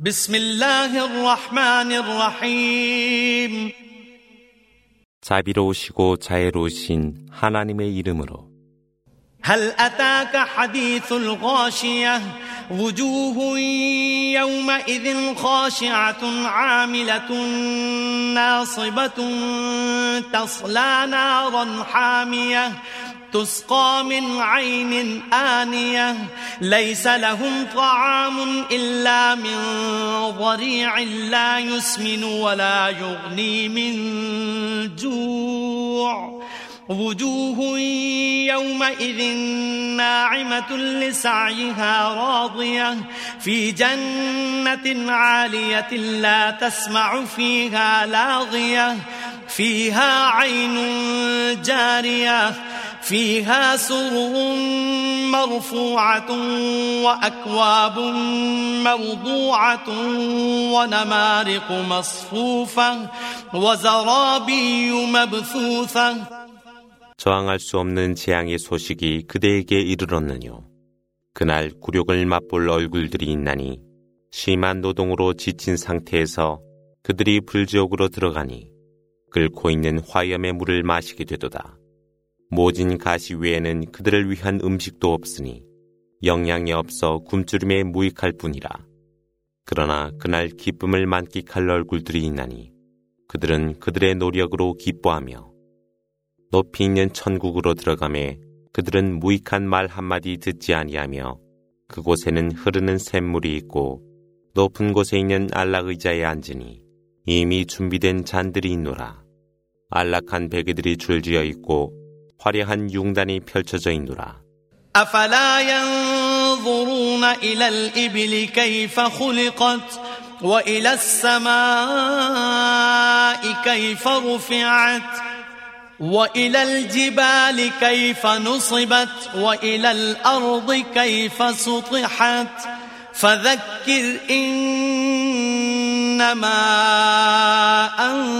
بسم الله الرحمن الرحيم 자비로우시고 자애로우신 하나님의 이름으로 هل أتاك حديث الغاشية وجوه يومئذ خاشعة عاملة ناصبة تصلى نارا حامية تسقى من عين آنية ليس لهم طعام إلا من ضريع لا يسمن ولا يغني من جوع. وجوه يومئذ ناعمة لسعيها راضية في جنة عالية لا تسمع فيها لاغية فيها عين جارية فيها سرر مرفوعة وأكواب موضوعة ونمارق مصفوفة وزرابي مبثوثة 저항할 수 없는 재앙의 소식이 그대에게 이르렀느뇨. 그날 굴욕을 맛볼 얼굴들이 있나니 심한 노동으로 지친 상태에서 그들이 불지옥으로 들어가니 끓고 있는 화염의 물을 마시게 되도다. 모진 가시 외에는 그들을 위한 음식도 없으니 영양이 없어 굶주림에 무익할 뿐이라. 그러나 그날 기쁨을 만끽할 얼굴들이 있나니 그들은 그들의 노력으로 기뻐하며 높이 있는 천국으로 들어가매 그들은 무익한 말 한마디 듣지 아니하며 그곳에는 흐르는 샘물이 있고 높은 곳에 있는 안락 의자에 앉으니 이미 준비된 잔들이 있노라. 안락한 베개들이 줄지어 있고 화려한 융단이 펼쳐져 있노라. أفلا ينظرون إلى الإبل كيف خلقت وإلى السماء كيف رفعت وإلى الجبال كيف نصبت وإلى الأرض كيف سطحت فذكر إنما أنت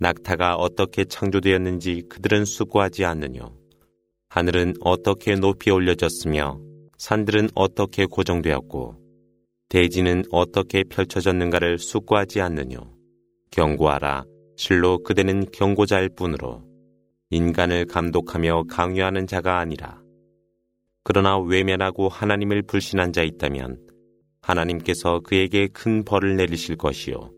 낙타가 어떻게 창조되었는지 그들은 수고하지 않느뇨. 하늘은 어떻게 높이 올려졌으며 산들은 어떻게 고정되었고 대지는 어떻게 펼쳐졌는가를 숙고하지 않느뇨. 경고하라. 실로 그대는 경고자일 뿐으로 인간을 감독하며 강요하는 자가 아니라 그러나 외면하고 하나님을 불신한 자 있다면 하나님께서 그에게 큰 벌을 내리실 것이요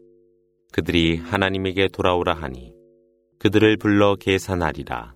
그들이 하나님에게 돌아오라 하니 그들을 불러 계산하리라